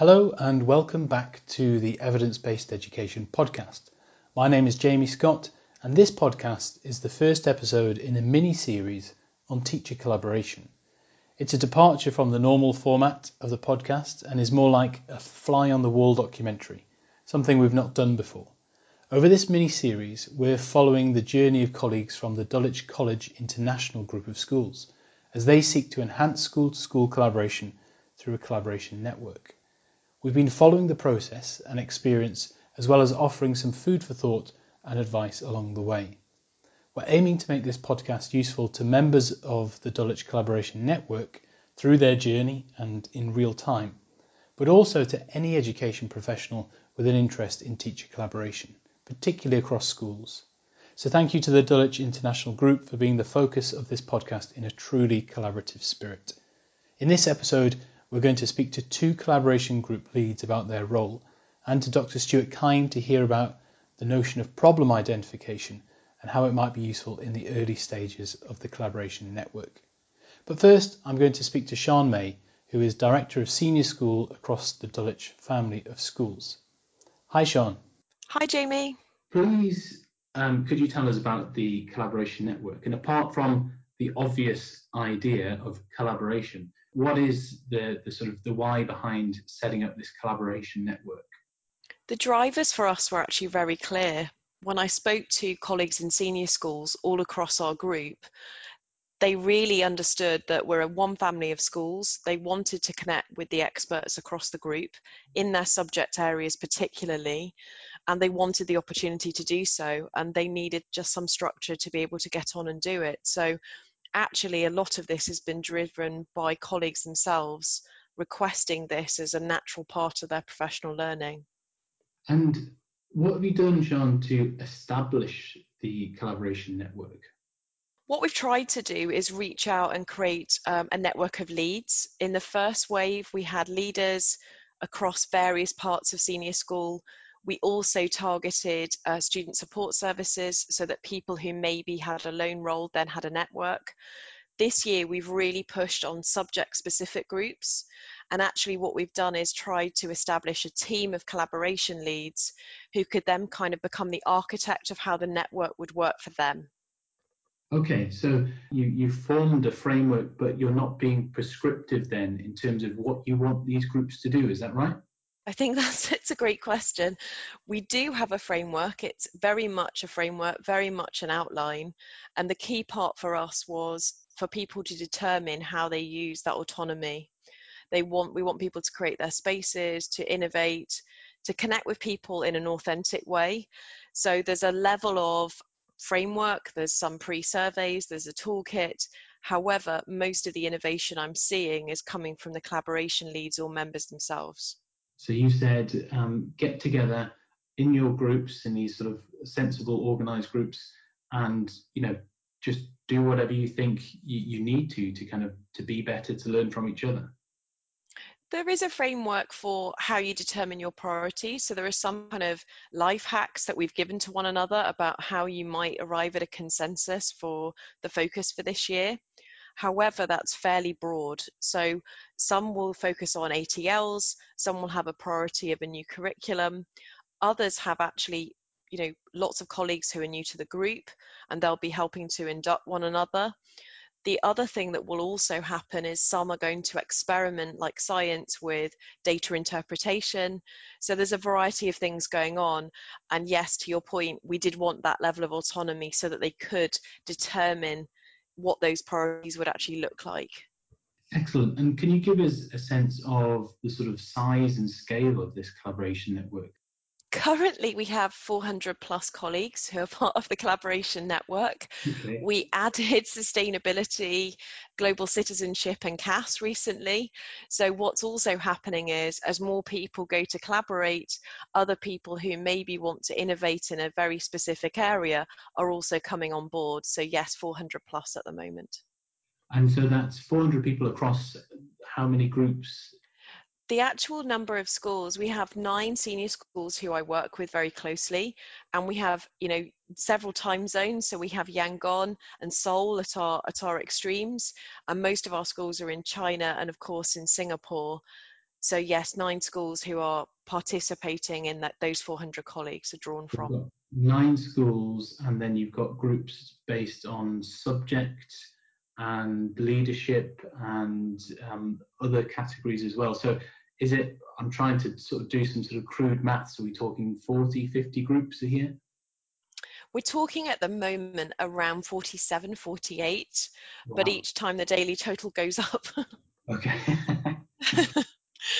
Hello and welcome back to the Evidence Based Education podcast. My name is Jamie Scott, and this podcast is the first episode in a mini series on teacher collaboration. It's a departure from the normal format of the podcast and is more like a fly on the wall documentary, something we've not done before. Over this mini series, we're following the journey of colleagues from the Dulwich College International Group of Schools as they seek to enhance school to school collaboration through a collaboration network. We've been following the process and experience as well as offering some food for thought and advice along the way. We're aiming to make this podcast useful to members of the Dulwich Collaboration Network through their journey and in real time, but also to any education professional with an interest in teacher collaboration, particularly across schools. So thank you to the Dulwich International Group for being the focus of this podcast in a truly collaborative spirit. In this episode, we're going to speak to two collaboration group leads about their role and to Dr. Stuart Kime to hear about the notion of problem identification and how it might be useful in the early stages of the collaboration network. But first, I'm going to speak to Sean May, who is Director of Senior School across the Dulwich family of schools. Hi, Sean. Hi, Jamie. Please, um, could you tell us about the collaboration network? And apart from the obvious idea of collaboration, what is the, the sort of the why behind setting up this collaboration network? The drivers for us were actually very clear. When I spoke to colleagues in senior schools all across our group, they really understood that we're a one family of schools. They wanted to connect with the experts across the group in their subject areas, particularly, and they wanted the opportunity to do so. And they needed just some structure to be able to get on and do it. So actually a lot of this has been driven by colleagues themselves requesting this as a natural part of their professional learning. And what have you done, Sean, to establish the collaboration network? What we've tried to do is reach out and create um, a network of leads. In the first wave, we had leaders across various parts of senior school we also targeted uh, student support services so that people who maybe had a lone role then had a network. This year, we've really pushed on subject specific groups. And actually, what we've done is tried to establish a team of collaboration leads who could then kind of become the architect of how the network would work for them. Okay, so you, you formed a framework, but you're not being prescriptive then in terms of what you want these groups to do, is that right? I think that's it's a great question. We do have a framework. It's very much a framework, very much an outline. And the key part for us was for people to determine how they use that autonomy. They want we want people to create their spaces, to innovate, to connect with people in an authentic way. So there's a level of framework, there's some pre-surveys, there's a toolkit. However, most of the innovation I'm seeing is coming from the collaboration leads or members themselves. So you said um, get together in your groups, in these sort of sensible, organized groups, and you know just do whatever you think you, you need to to kind of to be better, to learn from each other there is a framework for how you determine your priorities. So there are some kind of life hacks that we've given to one another about how you might arrive at a consensus for the focus for this year. However, that's fairly broad. So some will focus on ATLs, some will have a priority of a new curriculum. Others have actually, you know, lots of colleagues who are new to the group and they'll be helping to induct one another. The other thing that will also happen is some are going to experiment like science with data interpretation. So there's a variety of things going on. And yes, to your point, we did want that level of autonomy so that they could determine what those priorities would actually look like. Excellent. And can you give us a sense of the sort of size and scale of this collaboration network? Currently, we have 400 plus colleagues who are part of the collaboration network. Okay. We added sustainability, global citizenship, and CAS recently. So, what's also happening is as more people go to collaborate, other people who maybe want to innovate in a very specific area are also coming on board. So, yes, 400 plus at the moment. And so that's 400 people across how many groups the actual number of schools we have nine senior schools who i work with very closely and we have you know several time zones so we have yangon and seoul at our at our extremes and most of our schools are in china and of course in singapore So yes, nine schools who are participating in that those 400 colleagues are drawn from. Nine schools, and then you've got groups based on subject and leadership and um, other categories as well. So is it, I'm trying to sort of do some sort of crude maths, are we talking 40, 50 groups a year? We're talking at the moment around 47, 48, wow. but each time the daily total goes up. okay.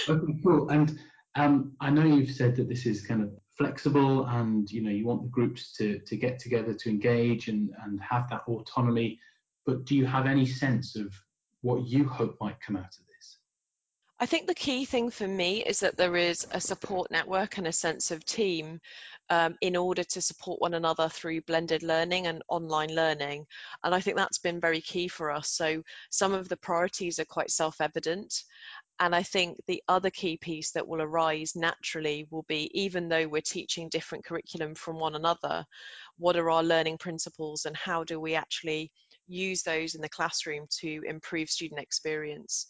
okay, cool. And um, I know you've said that this is kind of flexible and you know you want the groups to, to get together to engage and, and have that autonomy, but do you have any sense of what you hope might come out of this? I think the key thing for me is that there is a support network and a sense of team um, in order to support one another through blended learning and online learning. And I think that's been very key for us. So some of the priorities are quite self evident. And I think the other key piece that will arise naturally will be even though we're teaching different curriculum from one another, what are our learning principles and how do we actually use those in the classroom to improve student experience?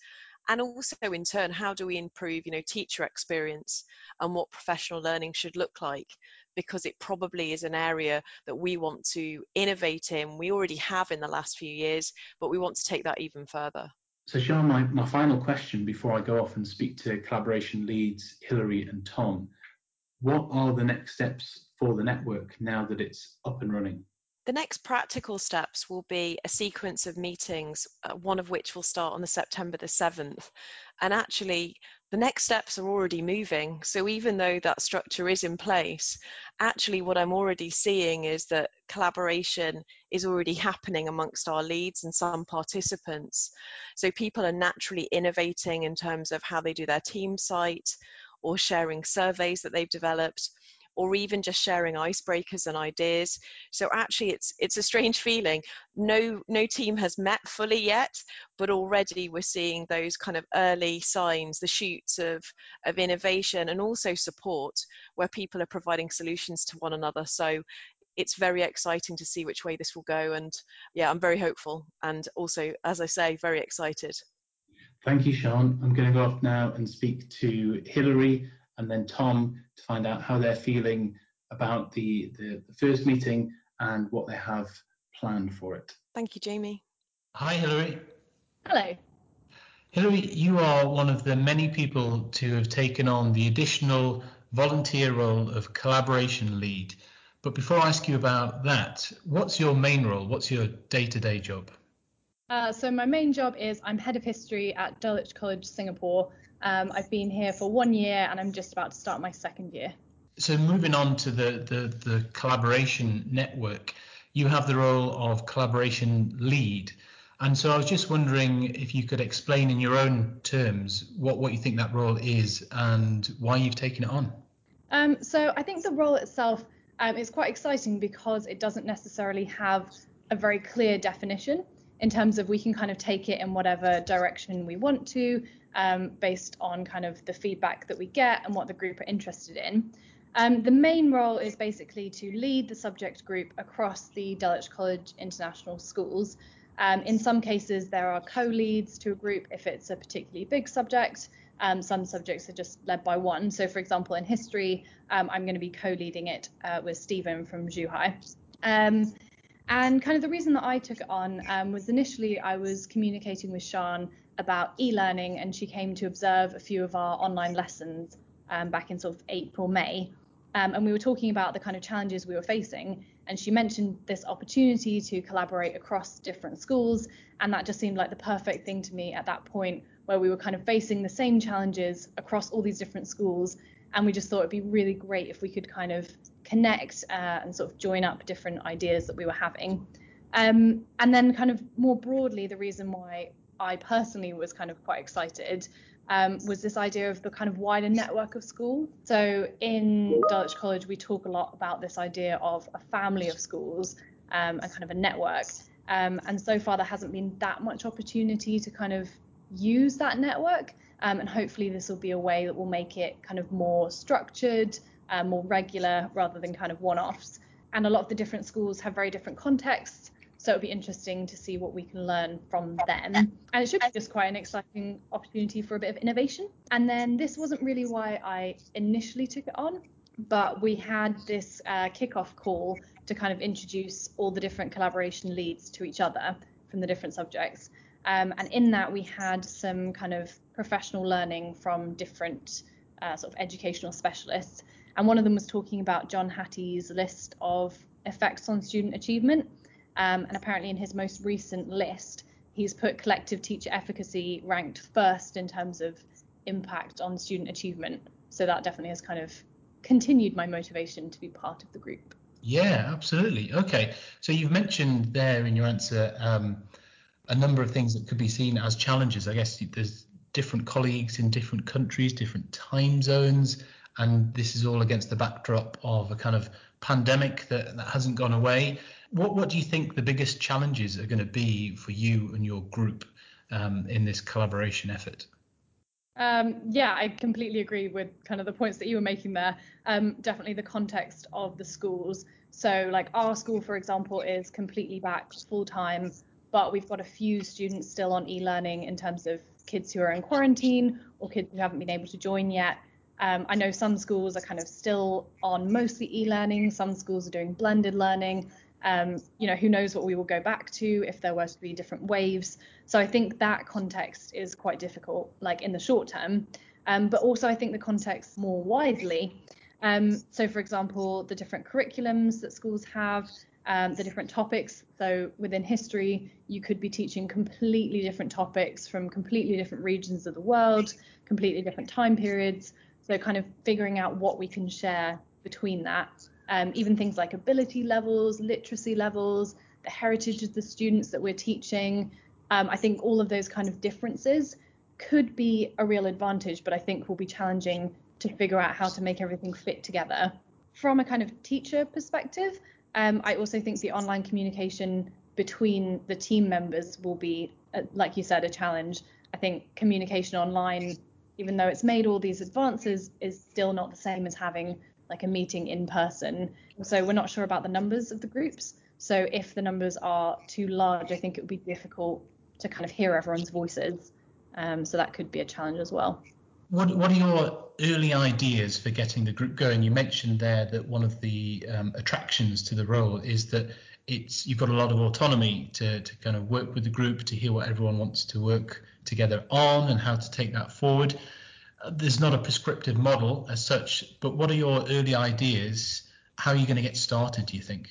And also in turn how do we improve you know teacher experience and what professional learning should look like? Because it probably is an area that we want to innovate in. We already have in the last few years but we want to take that even further. So Sean, my, my final question before I go off and speak to collaboration leads Hilary and Tom, what are the next steps for the network now that it's up and running? The next practical steps will be a sequence of meetings, uh, one of which will start on the September the 7th. And actually, the next steps are already moving. So even though that structure is in place, actually what I'm already seeing is that collaboration is already happening amongst our leads and some participants. So people are naturally innovating in terms of how they do their team site or sharing surveys that they've developed or even just sharing icebreakers and ideas. So actually it's it's a strange feeling. No no team has met fully yet, but already we're seeing those kind of early signs, the shoots of of innovation and also support where people are providing solutions to one another. So it's very exciting to see which way this will go and yeah i'm very hopeful and also as i say very excited thank you sean i'm going to go off now and speak to hilary and then Tom to find out how they're feeling about the, the, the first meeting and what they have planned for it. Thank you, Jamie. Hi, Hilary. Hello. Hilary, you are one of the many people to have taken on the additional volunteer role of collaboration lead. But before I ask you about that, what's your main role? What's your day to day job? Uh, so, my main job is I'm head of history at Dulwich College, Singapore, um, I've been here for one year and I'm just about to start my second year. So moving on to the, the, the collaboration network, you have the role of collaboration lead. And so I was just wondering if you could explain in your own terms what, what you think that role is and why you've taken it on. Um, so I think the role itself um, is quite exciting because it doesn't necessarily have a very clear definition in terms of we can kind of take it in whatever direction we want to um, based on kind of the feedback that we get and what the group are interested in. Um, the main role is basically to lead the subject group across the Dulwich College International Schools. Um, in some cases, there are co leads to a group if it's a particularly big subject. Um, some subjects are just led by one. So, for example, in history, um, I'm going to be co leading it uh, with Stephen from Zhuhai. And kind of the reason that I took it on um, was initially I was communicating with Sean about e-learning and she came to observe a few of our online lessons um, back in sort of April, May. Um, and we were talking about the kind of challenges we were facing. And she mentioned this opportunity to collaborate across different schools. And that just seemed like the perfect thing to me at that point, where we were kind of facing the same challenges across all these different schools. And we just thought it'd be really great if we could kind of connect uh, and sort of join up different ideas that we were having. Um, and then, kind of more broadly, the reason why I personally was kind of quite excited um, was this idea of the kind of wider network of school. So in Dulwich College, we talk a lot about this idea of a family of schools um, and kind of a network. Um, and so far, there hasn't been that much opportunity to kind of use that network. Um, and hopefully, this will be a way that will make it kind of more structured, uh, more regular, rather than kind of one offs. And a lot of the different schools have very different contexts. So it'll be interesting to see what we can learn from them. And it should be just quite an exciting opportunity for a bit of innovation. And then this wasn't really why I initially took it on, but we had this uh, kickoff call to kind of introduce all the different collaboration leads to each other from the different subjects. Um, and in that, we had some kind of professional learning from different uh, sort of educational specialists. And one of them was talking about John Hattie's list of effects on student achievement. Um, and apparently, in his most recent list, he's put collective teacher efficacy ranked first in terms of impact on student achievement. So that definitely has kind of continued my motivation to be part of the group. Yeah, absolutely. Okay, so you've mentioned there in your answer um, a number of things that could be seen as challenges. I guess there's different colleagues in different countries, different time zones, and this is all against the backdrop of a kind of pandemic that, that hasn't gone away. What what do you think the biggest challenges are going to be for you and your group um, in this collaboration effort? Um, yeah, I completely agree with kind of the points that you were making there. Um, definitely the context of the schools. So, like our school, for example, is completely back full time, but we've got a few students still on e-learning in terms of kids who are in quarantine or kids who haven't been able to join yet. Um, I know some schools are kind of still on mostly e-learning. Some schools are doing blended learning. Um, you know, who knows what we will go back to if there were to be different waves. So I think that context is quite difficult, like in the short term. Um, but also, I think the context more widely. Um, so, for example, the different curriculums that schools have, um, the different topics. So, within history, you could be teaching completely different topics from completely different regions of the world, completely different time periods. So, kind of figuring out what we can share between that um, even things like ability levels, literacy levels, the heritage of the students that we're teaching. Um, I think all of those kind of differences could be a real advantage, but I think will be challenging to figure out how to make everything fit together. From a kind of teacher perspective, um, I also think the online communication between the team members will be, uh, like you said, a challenge. I think communication online, even though it's made all these advances, is still not the same as having like a meeting in person. So we're not sure about the numbers of the groups. So if the numbers are too large, I think it would be difficult to kind of hear everyone's voices. Um, so that could be a challenge as well. What What are your early ideas for getting the group going? You mentioned there that one of the um, attractions to the role is that it's you've got a lot of autonomy to to kind of work with the group to hear what everyone wants to work together on and how to take that forward there's not a prescriptive model as such, but what are your early ideas? How are you going to get started, do you think?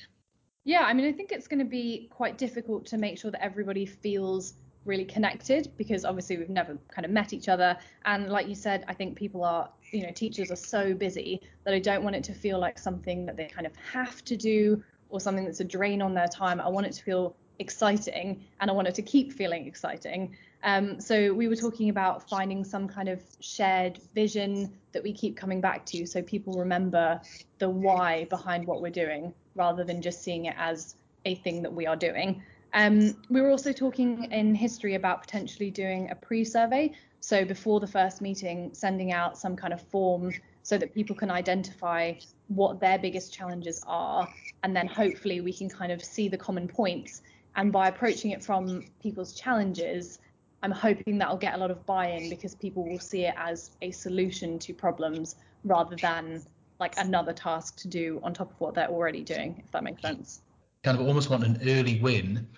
Yeah, I mean, I think it's going to be quite difficult to make sure that everybody feels really connected because obviously we've never kind of met each other. And like you said, I think people are, you know, teachers are so busy that I don't want it to feel like something that they kind of have to do or something that's a drain on their time. I want it to feel exciting and I want it to keep feeling exciting. Um, so we were talking about finding some kind of shared vision that we keep coming back to so people remember the why behind what we're doing rather than just seeing it as a thing that we are doing. Um, we were also talking in history about potentially doing a pre survey. So before the first meeting, sending out some kind of form so that people can identify what their biggest challenges are. And then hopefully we can kind of see the common points. And by approaching it from people's challenges, I'm hoping that'll get a lot of buy-in because people will see it as a solution to problems rather than like another task to do on top of what they're already doing, if that makes sense. Kind of almost want an early win,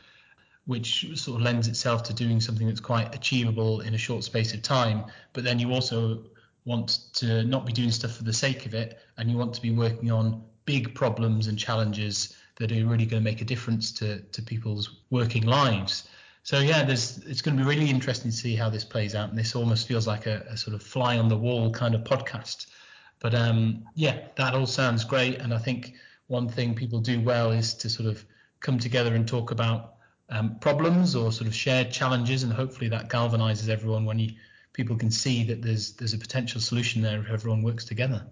which sort of lends itself to doing something that's quite achievable in a short space of time. But then you also want to not be doing stuff for the sake of it, and you want to be working on big problems and challenges that are really going to make a difference to, to people's working lives. So yeah, there's it's going to be really interesting to see how this plays out, and this almost feels like a, a sort of fly on the wall kind of podcast. But um, yeah, that all sounds great, and I think one thing people do well is to sort of come together and talk about um, problems or sort of shared challenges, and hopefully that galvanizes everyone when you people can see that there's there's a potential solution there if everyone works together.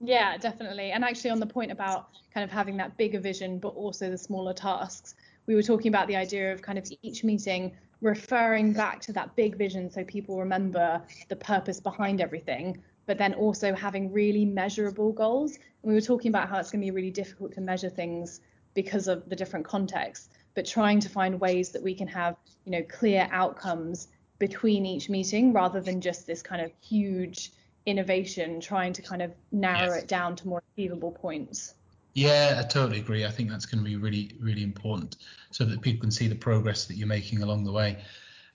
Yeah, definitely. And actually, on the point about kind of having that bigger vision, but also the smaller tasks, we were talking about the idea of kind of each meeting referring back to that big vision so people remember the purpose behind everything, but then also having really measurable goals. And we were talking about how it's going to be really difficult to measure things because of the different contexts. but trying to find ways that we can have, you know, clear outcomes between each meeting rather than just this kind of huge innovation, trying to kind of narrow yes. it down to more achievable points. Yeah, I totally agree. I think that's going to be really, really important so that people can see the progress that you're making along the way.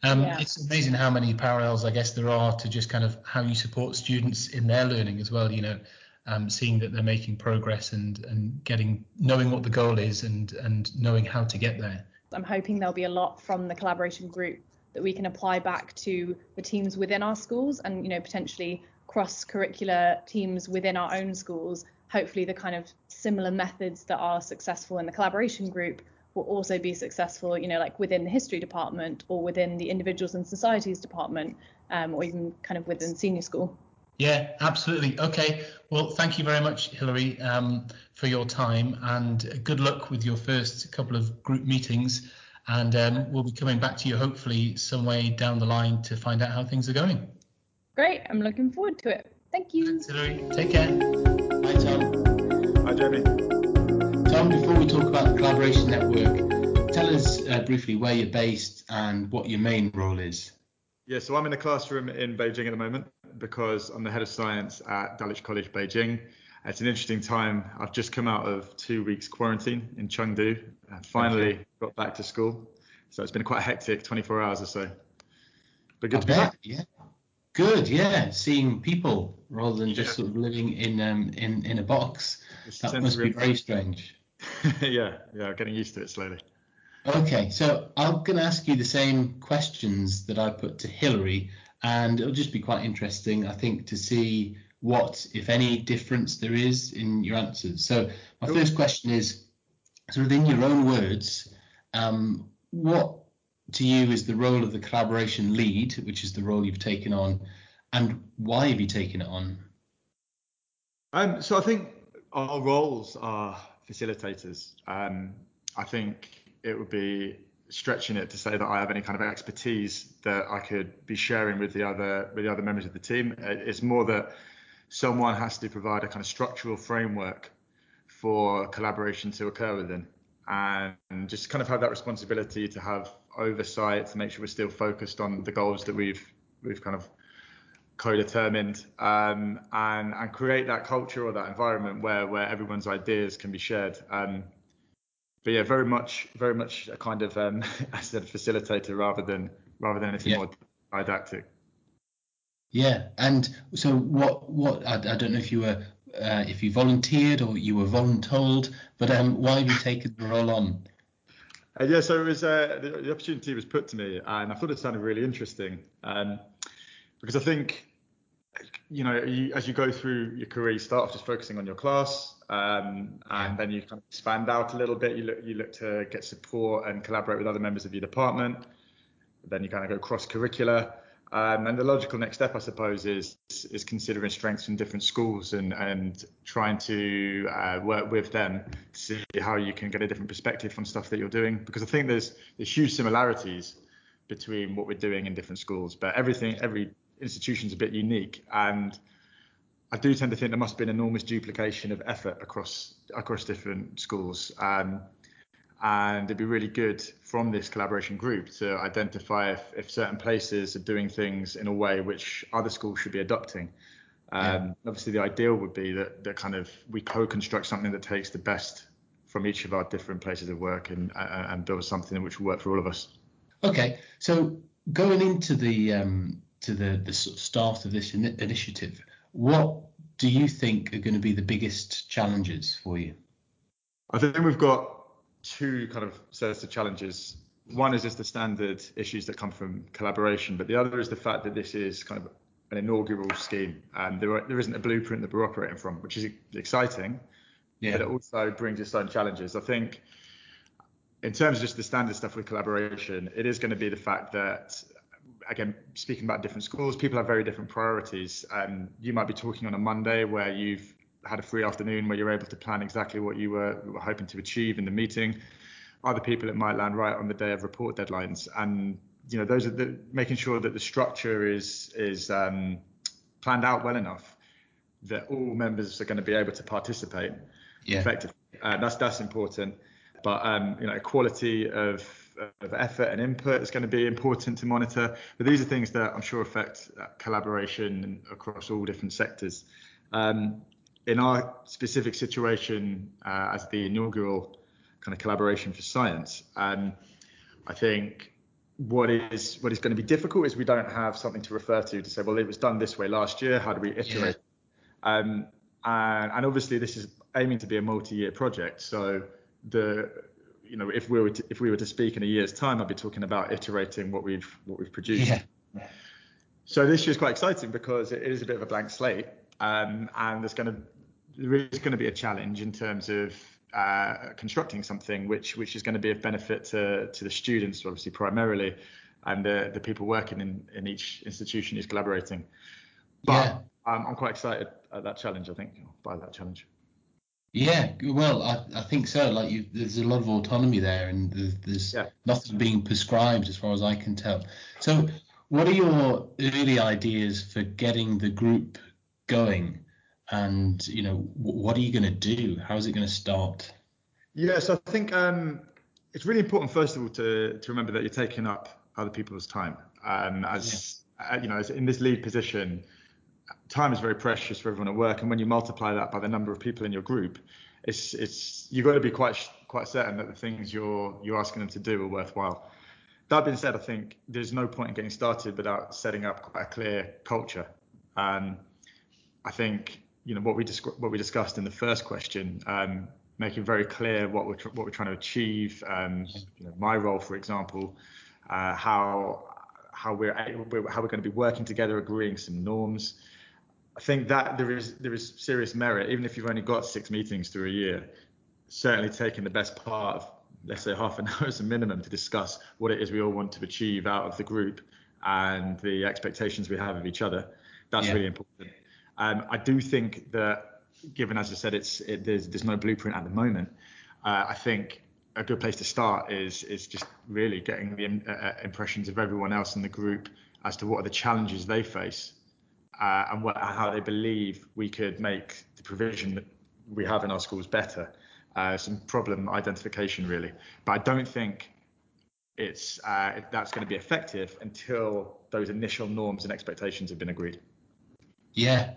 Um, yeah. It's amazing how many parallels, I guess, there are to just kind of how you support students in their learning as well. You know, um, seeing that they're making progress and and getting knowing what the goal is and and knowing how to get there. I'm hoping there'll be a lot from the collaboration group that we can apply back to the teams within our schools and you know potentially cross curricular teams within our own schools hopefully the kind of similar methods that are successful in the collaboration group will also be successful, you know, like within the history department or within the individuals and societies department, um, or even kind of within senior school. Yeah, absolutely. Okay. Well, thank you very much, Hilary, um, for your time and good luck with your first couple of group meetings. And um, we'll be coming back to you hopefully some way down the line to find out how things are going. Great. I'm looking forward to it. Thank you. Thanks, Hilary. Take care. Bye, Tom. Bye, Jamie. Tom, before we talk about the Collaboration Network, tell us uh, briefly where you're based and what your main role is. Yeah, so I'm in a classroom in Beijing at the moment because I'm the head of science at Dulwich College, Beijing. It's an interesting time. I've just come out of two weeks quarantine in Chengdu and finally okay. got back to school. So it's been quite hectic, 24 hours or so. But good I to bet, be back. Yeah. Good, yeah. Seeing people rather than just yeah. sort of living in um in in a box. that must be very strange. yeah, yeah, I'm getting used to it slowly. Okay, so I'm going to ask you the same questions that I put to Hilary, and it'll just be quite interesting, I think, to see what, if any, difference there is in your answers. So my cool. first question is, sort of in your own words, um, what to you is the role of the collaboration lead, which is the role you've taken on, and why have you taken it on? Um, so I think our roles are facilitators. Um, I think it would be stretching it to say that I have any kind of expertise that I could be sharing with the other with the other members of the team. It's more that someone has to provide a kind of structural framework for collaboration to occur within, and just kind of have that responsibility to have oversight to make sure we're still focused on the goals that we've we've kind of co-determined um, and and create that culture or that environment where where everyone's ideas can be shared. Um, but yeah, very much very much a kind of um, I said facilitator rather than rather than anything yeah. more didactic. Yeah, and so what what I, I don't know if you were uh, if you volunteered or you were voluntold, but um, why have you taken the role on? Uh, yeah, so it was uh, the, the, opportunity was put to me, and I thought it sounded really interesting. Um, because I think you know you, as you go through your career, you start off just focusing on your class, um, and then you kind of expand out a little bit. You look you look to get support and collaborate with other members of your department. Then you kind of go cross curricular. Um, and the logical next step, I suppose, is is considering strengths from different schools and and trying to uh, work with them to see how you can get a different perspective from stuff that you're doing. Because I think there's there's huge similarities between what we're doing in different schools, but everything every institution's a bit unique, and I do tend to think there must be an enormous duplication of effort across across different schools. Um, and it'd be really good from this collaboration group to identify if, if certain places are doing things in a way which other schools should be adopting. Um, yeah. Obviously, the ideal would be that, that kind of we co-construct something that takes the best from each of our different places of work and uh, and build something which will work for all of us. Okay, so going into the um, to the, the sort of start of this in- initiative, what do you think are going to be the biggest challenges for you? I think we've got two kind of sets of challenges. One is just the standard issues that come from collaboration, but the other is the fact that this is kind of an inaugural scheme and there, are, there isn't a blueprint that we're operating from, which is exciting, yeah. but it also brings its own challenges. I think in terms of just the standard stuff with collaboration, it is going to be the fact that again, speaking about different schools, people have very different priorities. Um, you might be talking on a Monday where you've had a free afternoon where you're able to plan exactly what you were, were hoping to achieve in the meeting. Other people, it might land right on the day of report deadlines, and you know those are the, making sure that the structure is is um, planned out well enough that all members are going to be able to participate yeah. effectively. Uh, that's that's important. but um, you know, quality of of effort and input is going to be important to monitor. But these are things that I'm sure affect uh, collaboration across all different sectors. Um, in our specific situation uh, as the inaugural kind of collaboration for science, um, I think what is what is going to be difficult is we don't have something to refer to to say, well, it was done this way last year. How do we iterate? Yeah. Um, and, and obviously, this is aiming to be a multi-year project. So the you know if we were to, if we were to speak in a year's time, I'd be talking about iterating what we've what we've produced. Yeah. So this year is quite exciting because it is a bit of a blank slate, um, and there's going to there is going to be a challenge in terms of uh, constructing something which which is going to be of benefit to to the students, obviously primarily, and the the people working in in each institution is collaborating. But yeah. um, I'm quite excited at that challenge. I think by that challenge. Yeah, well, I, I think so. Like, you, there's a lot of autonomy there, and there's, there's yeah. nothing being prescribed, as far as I can tell. So, what are your early ideas for getting the group going? and you know what are you going to do how is it going to start yes i think um, it's really important first of all to to remember that you're taking up other people's time um, as yeah. uh, you know as in this lead position time is very precious for everyone at work and when you multiply that by the number of people in your group it's it's you've got to be quite quite certain that the things you're you're asking them to do are worthwhile that being said i think there's no point in getting started without setting up quite a clear culture um, i think you know what we dis- what we discussed in the first question, um, making very clear what we're tr- what we're trying to achieve. Um, you know, my role, for example, uh, how how we're how we're going to be working together, agreeing some norms. I think that there is there is serious merit, even if you've only got six meetings through a year. Certainly taking the best part of let's say half an hour as a minimum to discuss what it is we all want to achieve out of the group and the expectations we have of each other. That's yeah. really important. Um, I do think that, given as I said, it's it, there's there's no blueprint at the moment. Uh, I think a good place to start is is just really getting the uh, uh, impressions of everyone else in the group as to what are the challenges they face uh, and what, how they believe we could make the provision that we have in our schools better. Uh, some problem identification really, but I don't think it's uh, that's going to be effective until those initial norms and expectations have been agreed. Yeah.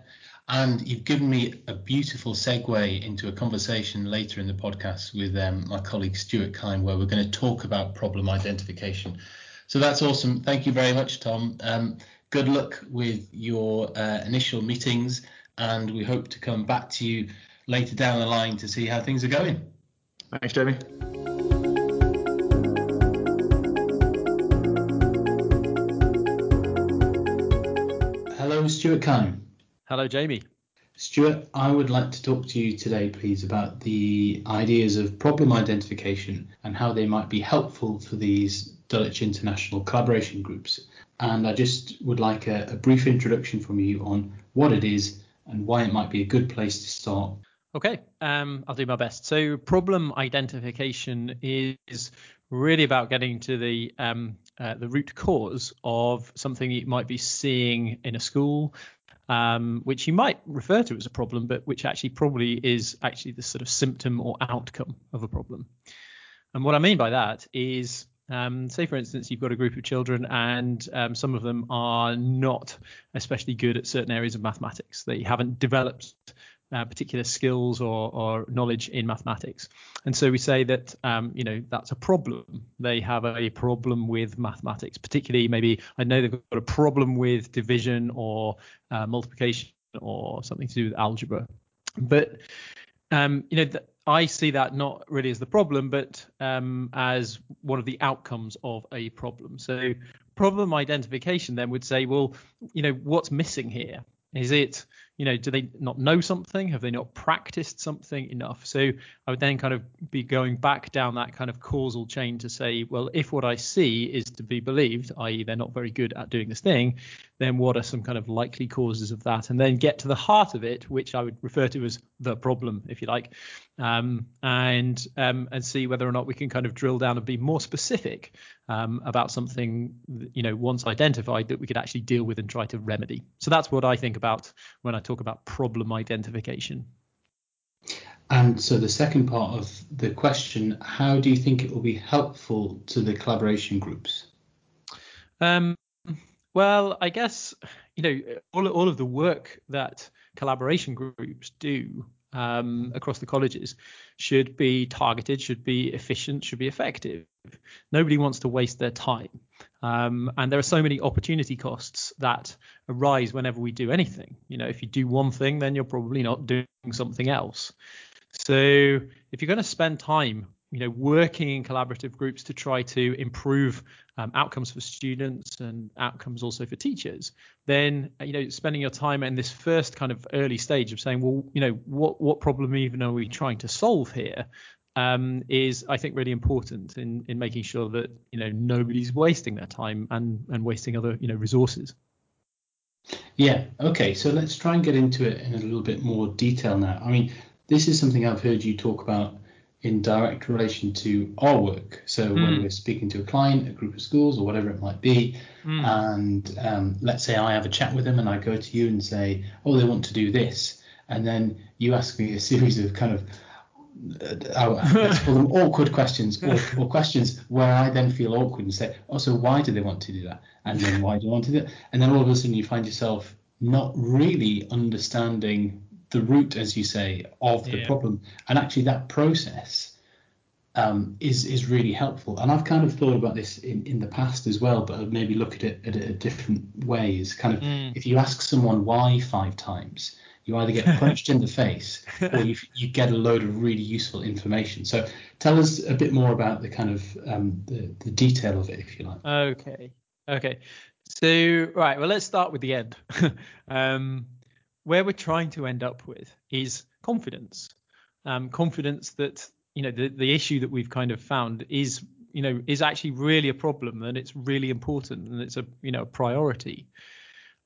And you've given me a beautiful segue into a conversation later in the podcast with um, my colleague Stuart Kime, where we're going to talk about problem identification. So that's awesome. Thank you very much, Tom. Um, good luck with your uh, initial meetings, and we hope to come back to you later down the line to see how things are going. Thanks, Jamie. Hello, Stuart Kime. Hello, Jamie. Stuart, I would like to talk to you today, please, about the ideas of problem identification and how they might be helpful for these Dulwich International collaboration groups. And I just would like a, a brief introduction from you on what it is and why it might be a good place to start. Okay, um, I'll do my best. So, problem identification is really about getting to the um, uh, the root cause of something you might be seeing in a school, um, which you might refer to as a problem, but which actually probably is actually the sort of symptom or outcome of a problem. And what I mean by that is, um, say for instance, you've got a group of children and um, some of them are not especially good at certain areas of mathematics. They haven't developed uh, particular skills or, or, knowledge in mathematics. And so we say that, um, you know, that's a problem. They have a problem with mathematics, particularly maybe I know they've got a problem with division or uh, multiplication or something to do with algebra. But, um, you know, th- I see that not really as the problem, but um, as one of the outcomes of a problem. So problem identification then would say, well, you know, what's missing here? Is it you know, do they not know something? Have they not practiced something enough? So I would then kind of be going back down that kind of causal chain to say, well, if what I see is to be believed, i.e., they're not very good at doing this thing, then what are some kind of likely causes of that? And then get to the heart of it, which I would refer to as the problem, if you like, um, and um, and see whether or not we can kind of drill down and be more specific um, about something, you know, once identified that we could actually deal with and try to remedy. So that's what I think about when I talk about problem identification. And so the second part of the question, how do you think it will be helpful to the collaboration groups? Um, well, I guess you know all all of the work that collaboration groups do um, across the colleges should be targeted, should be efficient, should be effective. Nobody wants to waste their time. Um, and there are so many opportunity costs that arise whenever we do anything. You know, if you do one thing, then you're probably not doing something else. So if you're going to spend time you know, working in collaborative groups to try to improve um, outcomes for students and outcomes also for teachers, then you know, spending your time in this first kind of early stage of saying, well, you know, what what problem even are we trying to solve here, um, is I think really important in in making sure that you know nobody's wasting their time and and wasting other you know resources. Yeah. Okay. So let's try and get into it in a little bit more detail now. I mean, this is something I've heard you talk about in direct relation to our work. So mm. when hmm. we're speaking to a client, a group of schools, or whatever it might be, mm. and um, let's say I have a chat with them and I go to you and say, oh, they want to do this, and then you ask me a series of kind of uh, let's call them awkward questions or, or, questions where I then feel awkward and say, oh, so why do they want to do that? And then why do you want to do that? And then all of a sudden you find yourself not really understanding the root, as you say, of the yeah. problem. And actually, that process um, is is really helpful. And I've kind of thought about this in, in the past as well, but I'd maybe look at it at a different ways. Kind of, mm. if you ask someone why five times, you either get punched in the face or you, you get a load of really useful information. So tell us a bit more about the kind of um, the, the detail of it, if you like. Okay. Okay. So right, well, let's start with the end. um, where we're trying to end up with is confidence. Um, confidence that you know the the issue that we've kind of found is you know is actually really a problem and it's really important and it's a you know a priority.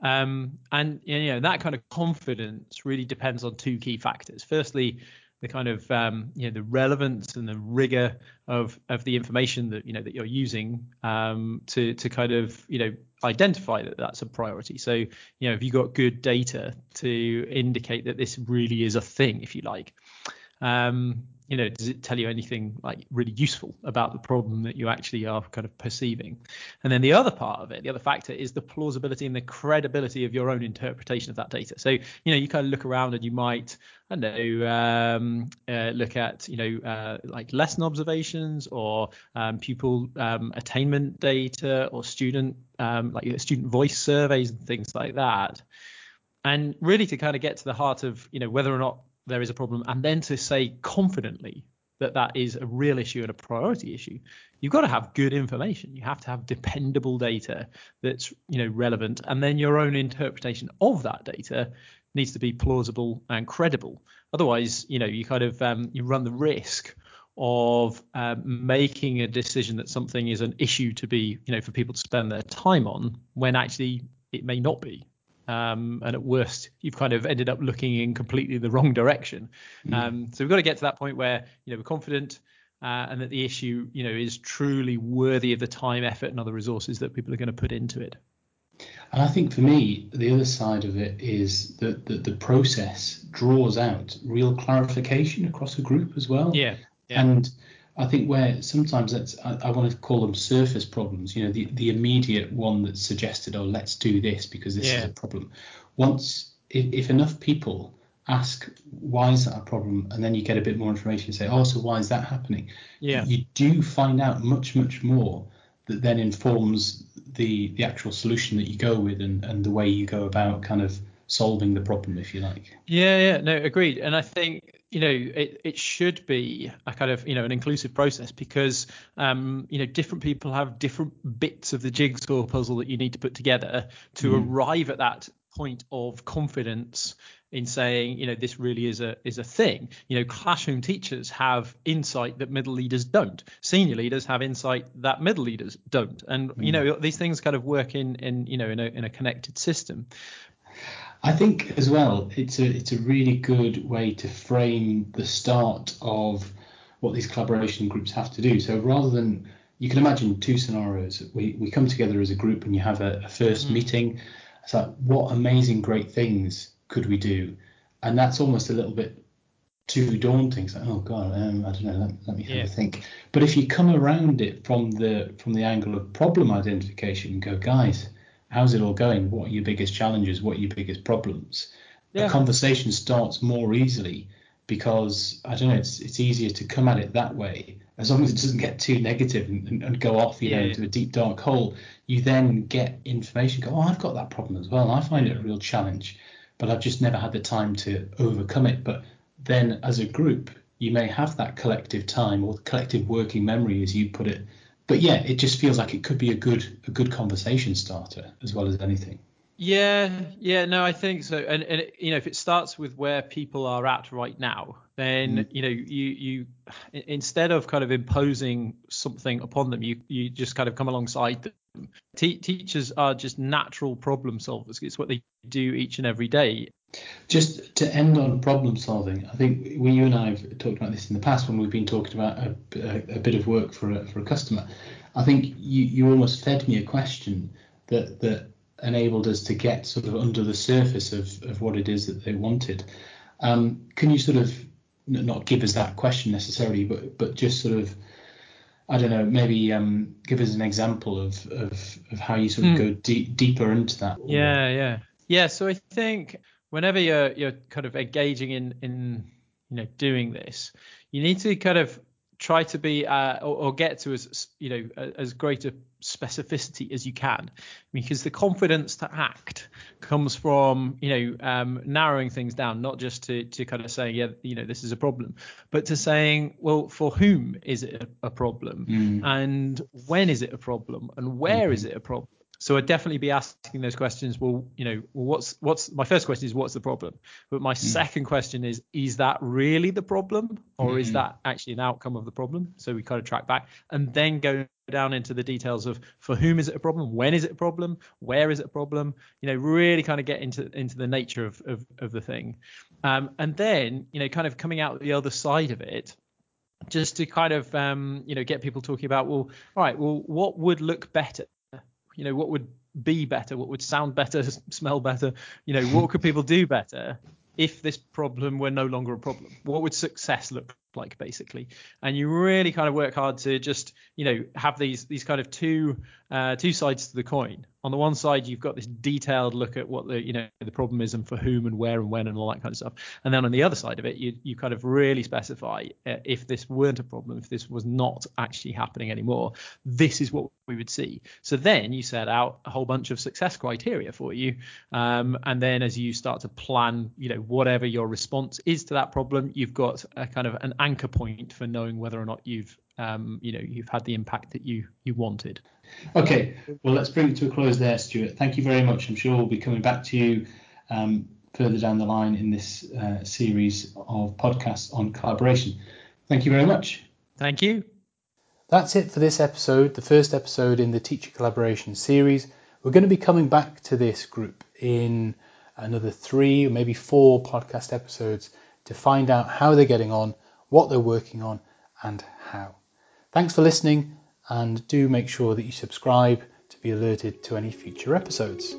Um, and you know that kind of confidence really depends on two key factors. Firstly, the kind of um, you know the relevance and the rigor of of the information that you know that you're using um, to to kind of you know identify that that's a priority. So you know have you got good data to indicate that this really is a thing, if you like. Um, you know, does it tell you anything like really useful about the problem that you actually are kind of perceiving? And then the other part of it, the other factor is the plausibility and the credibility of your own interpretation of that data. So, you know, you kind of look around and you might, I don't know, um, uh, look at, you know, uh, like lesson observations or um, pupil um, attainment data or student, um, like student voice surveys and things like that. And really to kind of get to the heart of, you know, whether or not there is a problem. And then to say confidently that that is a real issue and a priority issue you've got to have good information. You have to have dependable data that's you know relevant. And then your own interpretation of that data needs to be plausible and credible. Otherwise you know you kind of um, you run the risk of um, making a decision that something is an issue to be you know for people to spend their time on when actually it may not be um, and at worst you've kind of ended up looking in completely the wrong direction. Mm. Um, so we've got to get to that point where you know we're confident uh, and that the issue you know is truly worthy of the time, effort, and other resources that people are going to put into it. And I think for me, the other side of it is that the, the process draws out real clarification across a group as well. Yeah. yeah. And I think where sometimes that's I, I, want to call them surface problems. You know, the the immediate one that's suggested, oh, let's do this because this yeah. is a problem. Once if, if, enough people ask why is that a problem, and then you get a bit more information, and say, oh, so why is that happening? Yeah. You do find out much much more that then informs the the actual solution that you go with and and the way you go about kind of solving the problem, if you like. Yeah, yeah, no, agreed. And I think you know it, it should be a kind of you know an inclusive process because um, you know different people have different bits of the jigsaw puzzle that you need to put together to mm. arrive at that point of confidence in saying you know this really is a is a thing you know classroom teachers have insight that middle leaders don't senior leaders have insight that middle leaders don't and mm. you know these things kind of work in in you know in a in a connected system I think as well, it's a it's a really good way to frame the start of what these collaboration groups have to do. So rather than you can imagine two scenarios. We we come together as a group and you have a, a first mm. meeting. It's like what amazing great things could we do? And that's almost a little bit too daunting. It's like, oh god, um, I don't know. Let, let me have yeah. a think. But if you come around it from the from the angle of problem identification, and go, guys, how's it all going? What are your biggest challenges? What are your biggest problems? Yeah. A conversation starts more easily because I don't know. It's it's easier to come at it that way as long as it doesn't get too negative and, and, and go off, you yeah. know, into a deep dark hole. You then get information. Go, oh, I've got that problem as well. I find it a real challenge, but I've just never had the time to overcome it. But then as a group, you may have that collective time or collective working memory, as you put it. But yeah, it just feels like it could be a good a good conversation starter as well as anything. Yeah, yeah, no, I think so. And, and it, you know, if it starts with where people are at right now, then mm. you know, you you instead of kind of imposing something upon them, you you just kind of come alongside. Te- teachers are just natural problem solvers. It's what they do each and every day. Just to end on problem solving, I think we, you and I have talked about this in the past when we've been talking about a, a, a bit of work for a, for a customer. I think you, you almost fed me a question that that enabled us to get sort of under the surface of, of what it is that they wanted. Um, can you sort of not give us that question necessarily, but but just sort of I don't know, maybe um, give us an example of, of, of how you sort of mm. go deep, deeper into that. Yeah, yeah, yeah. So I think whenever you're you're kind of engaging in in you know doing this, you need to kind of try to be uh, or, or, get to as you know as great a specificity as you can because the confidence to act comes from you know um, narrowing things down not just to to kind of saying yeah you know this is a problem but to saying well for whom is it a, problem mm. and when is it a problem and where mm-hmm. is it a problem so I'd definitely be asking those questions. Well, you know, well, what's what's my first question is what's the problem? But my mm. second question is is that really the problem or mm. is that actually an outcome of the problem? So we kind of track back and then go down into the details of for whom is it a problem, when is it a problem, where is it a problem? You know, really kind of get into into the nature of of, of the thing, um, and then you know, kind of coming out the other side of it just to kind of um, you know get people talking about well all right well what would look better you know what would be better what would sound better smell better you know what could people do better if this problem were no longer a problem? What would success look like basically. And you really kind of work hard to just you know have these these kind of two uh, two sides to the coin. On the one side you've got this detailed look at what the you know the problem is and for whom and where and when and all that kind of stuff. And then on the other side of it you you kind of really specify uh, if this weren't a problem if this was not actually happening anymore this is what we would see. So then you set out a whole bunch of success criteria for you um, and then as you start to plan you know whatever your response is to that problem you've got a kind of an anchor point for knowing whether or not you've um, you know you've had the impact that you you wanted. Okay, well let's bring it to a close there, Stuart. Thank you very much. I'm sure we'll be coming back to you um, further down the line in this uh, series of podcasts on collaboration. Thank you very much. Thank you. That's it for this episode, the first episode in the teacher collaboration series. We're going to be coming back to this group in another three maybe four podcast episodes to find out how they're getting on what they're working on, and how. Thanks for listening, and do make sure that you subscribe to be alerted to any future episodes.